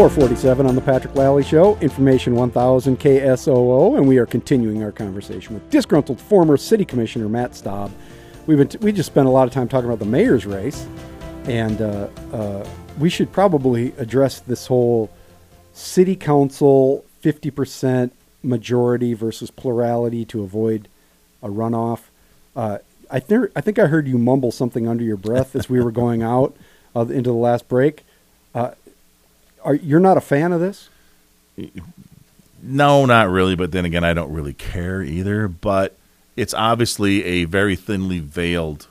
447 on the Patrick Lally Show, Information 1000 KSOO, and we are continuing our conversation with disgruntled former city commissioner Matt Staub. We've been t- we just spent a lot of time talking about the mayor's race, and uh, uh, we should probably address this whole city council 50% majority versus plurality to avoid a runoff. Uh, I, th- I think I heard you mumble something under your breath as we were going out into the last break. Uh, are you're not a fan of this? No, not really. But then again, I don't really care either. But it's obviously a very thinly veiled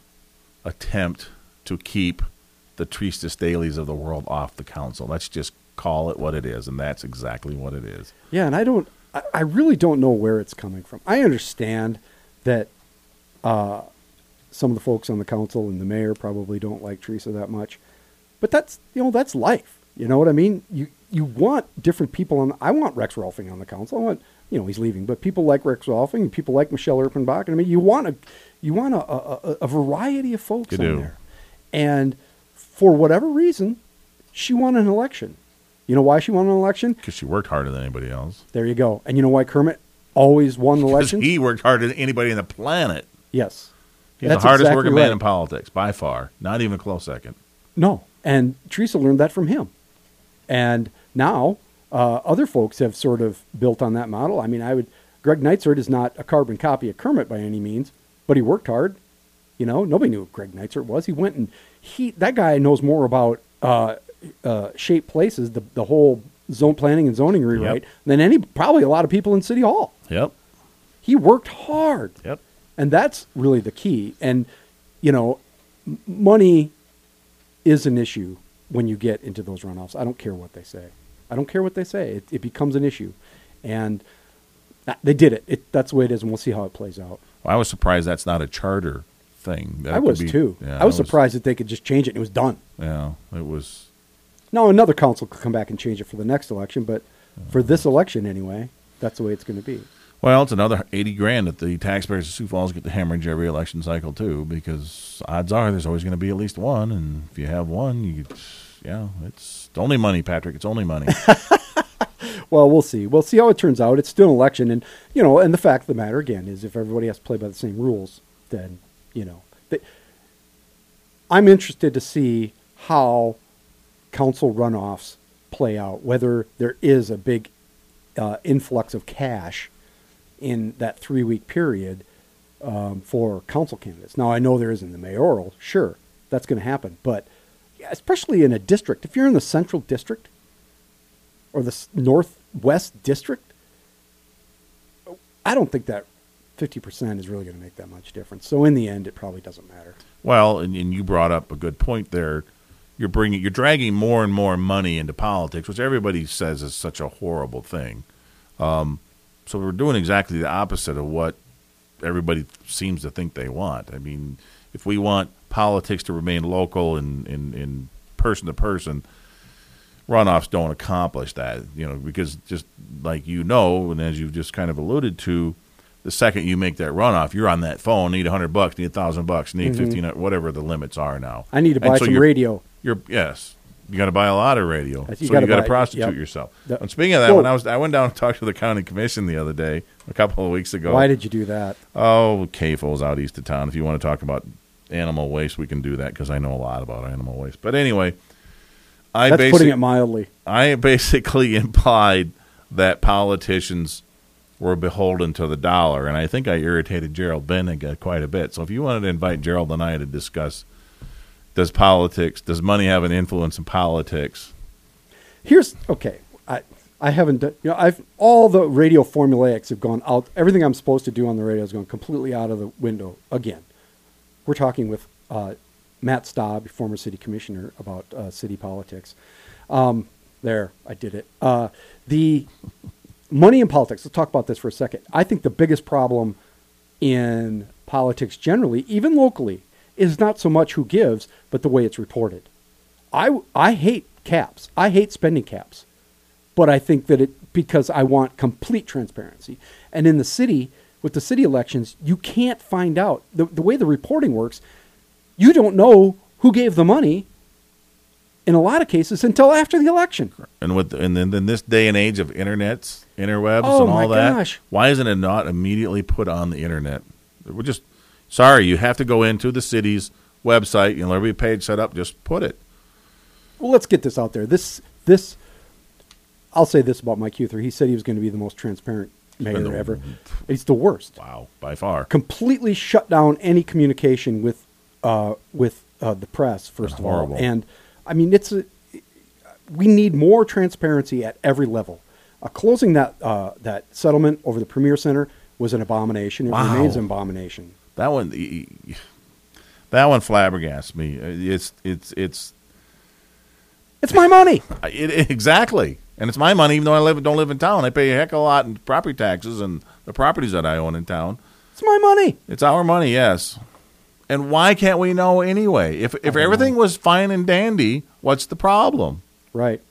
attempt to keep the Teresa Stehlys of the world off the council. Let's just call it what it is, and that's exactly what it is. Yeah, and I don't, I, I really don't know where it's coming from. I understand that uh, some of the folks on the council and the mayor probably don't like Teresa that much, but that's you know that's life. You know what I mean? You you want different people on. I want Rex Rolfing on the council. I want you know he's leaving, but people like Rex Rolfing, people like Michelle Erpenbach. And I mean, you want a you want a, a, a variety of folks You on do. there, and for whatever reason, she won an election. You know why she won an election? Because she worked harder than anybody else. There you go. And you know why Kermit always won the election? Because he worked harder than anybody on the planet. yes, He's That's the hardest exactly working man in politics by far. Not even a close second. No, and Teresa learned that from him, and now uh, other folks have sort of built on that model. I mean, I would. Greg Neitzert is not a carbon copy of Kermit by any means, but he worked hard. You know, nobody knew who Greg Neitzert was. He went and he that guy knows more about uh, uh, shape places, the the whole zone planning and zoning rewrite than any probably a lot of people in City Hall. Yep. He worked hard. Yep. And that's really the key. And, you know, money is an issue when you get into those runoffs. I don't care what they say. I don't care what they say. It, it becomes an issue. And they did it. it. That's the way it is, and we'll see how it plays out. Well, I was surprised that's not a charter thing. That I was be- too. Yeah, I was surprised that they could just change it and it was done. Yeah, it was. Now, another council could come back and change it for the next election, but for this election anyway, that's the way it's going to be. Well, it's another eighty grand that the taxpayers of Sioux Falls get to hemorrhage every election cycle too, because odds are there's always going to be at least one, and if you have one, you, yeah, it's only money, Patrick. It's only money. Well, we'll see. We'll see how it turns out. It's still an election, and you know, and the fact of the matter again is, if everybody has to play by the same rules, then you know, they, I'm interested to see how council runoffs play out. Whether there is a big uh, influx of cash in that three week period um, for council candidates. Now, I know there is in the mayoral. Sure, that's going to happen, but especially in a district, if you're in the central district or the northwest district, I don't think that 50% is really going to make that much difference. So in the end, it probably doesn't matter. well, and, and you brought up a good point there. You're bringing, you're dragging more and more money into politics, which everybody says is such a horrible thing. Um, so we're doing exactly the opposite of what everybody seems to think they want. I mean, if we want politics to remain local and in, in person to person, runoffs don't accomplish that. You know, because just like you know, and as you've just kind of alluded to, the second you make that runoff, you're on that phone. Need a hundred bucks. Need a thousand bucks. Need mm-hmm. fifteen. Whatever the limits are now. I need to buy so some radio. You're yes. You got to buy a lot of radio. You so gotta you got to prostitute yep. yourself. The- and speaking of that, Whoa. when I was I went down and talked to the county commission the other day, a couple of weeks ago. Why did you do that? Oh, CAFO's out east of town. If you want to talk about animal waste, we can do that because I know a lot about animal waste. But anyway, I That's putting it mildly. I basically implied that politicians were beholden to the dollar, and I think I irritated Gerald Beninga quite a bit. So if you wanted to invite Gerald and I to discuss does politics, does money have an influence in politics? Here's okay. I I haven't done. You know, I've all the radio formulaics have gone out. Everything I'm supposed to do on the radio has gone completely out of the window again. We're talking with uh, Matt Staub, former city commissioner, about uh, city politics. Um, there, I did it. Uh, the money in politics. Let's talk about this for a second. I think the biggest problem in politics generally, even locally, is not so much who gives, but the way it's reported. I, I hate caps. I hate spending caps. But I think that it, because I want complete transparency. And in the city, with the city elections, you can't find out. The, the way the reporting works, you don't know who gave the money in a lot of cases until after the election. And with and then in this day and age of internets, interwebs, Oh, and all my that, gosh. why isn't it not immediately put on the internet? We're just sorry. You have to go into the city's website. You know, every page set up. Just put it. Well, let's get this out there. This this I'll say this about Mike Huether. He said he was going to be the most transparent mayor the- ever. He's the worst. Wow, by far. Completely shut down any communication with uh, with uh, the press. First of Horrible. all, and I mean it's a, we need more transparency at every level. Uh, closing that uh, that settlement over the Premier Center was an abomination. It Wow. remains an abomination. That one, that one flabbergasts me. Uh, It's it's it's It's my money. it, it- exactly, and it's my money. Even though I live don't live in town, I pay a heck of a lot in property taxes and the properties that I own in town. It's my money. It's our money, yes. And why can't we know anyway? If if everything was fine and dandy, what's the problem? Right.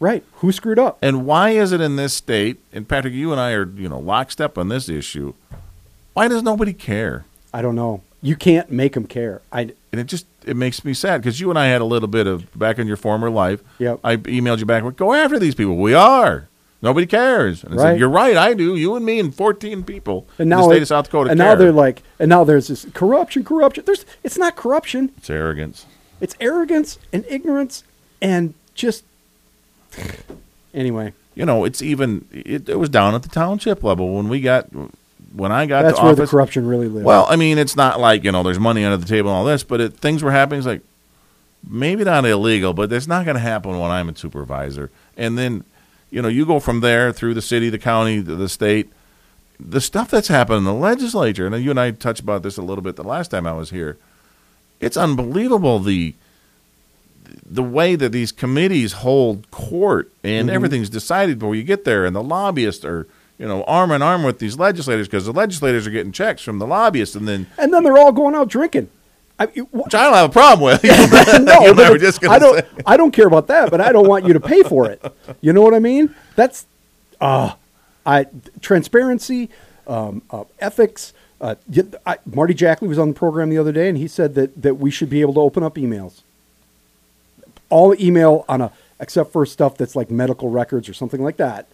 Right. Who screwed up? And why is it in this state? And Patrick, you and I are you know lockstep on this issue. Why does nobody care? I don't know. You can't make them care. I And it just it makes me sad because you and I had a little bit of back in your former life. Yep. I emailed you back. Go after these people. We are. Nobody cares. And I Right. said, You're right. I do. You and me and 14 people and in now the state it- of South Dakota. And care. now they're like, and now there's this corruption, corruption. There's it's not corruption. it's arrogance. It's arrogance and ignorance and just anyway. you know, it's even it, it was down at the township level when we got when I got That's where office. the corruption really lives. well, I mean, it's not like you know there's money under the table and all this, but it, things were happening. It's like maybe not illegal, but it's not going to happen when I'm a supervisor. And then you know you go from there through the city, the county, the, the state. The stuff that's happened in the legislature, and you and I touched about this a little bit the last time I was here. It's unbelievable the the way that these committees hold court and mm-hmm. everything's decided before you get there, and the lobbyists are you know arm in arm with these legislators because the legislators are getting checks from the lobbyists, and then and then they're all going out drinking. I, it- which I don't have a problem with. no, I but just I don't. say. I don't care about that, but I don't want you to pay for it. You know what I mean? That's uh, I transparency, um, uh, ethics. Uh, I, Marty Jackley was on the program the other day, and he said that that we should be able to open up emails. All email on a except for stuff that's like medical records or something like that.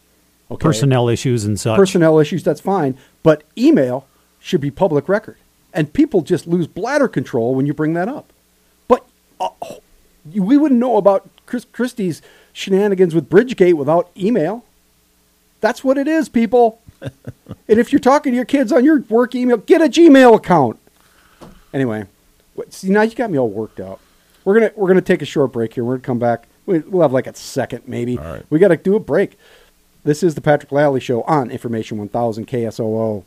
Okay. personnel issues and such. personnel issues, that's fine. But email should be public record. And people just lose bladder control when you bring that up. But uh, we wouldn't know about Chris Christie's shenanigans with Bridgegate without email. That's what it is, people. and if you're talking to your kids on your work email, get a Gmail account. Anyway, what, see now you got me all worked up. We're gonna we're gonna take a short break here. We're gonna come back. We- We'll have like a second maybe. All right. We got to do a break. This is the Patrick Lally Show on Information 1000 KSOO.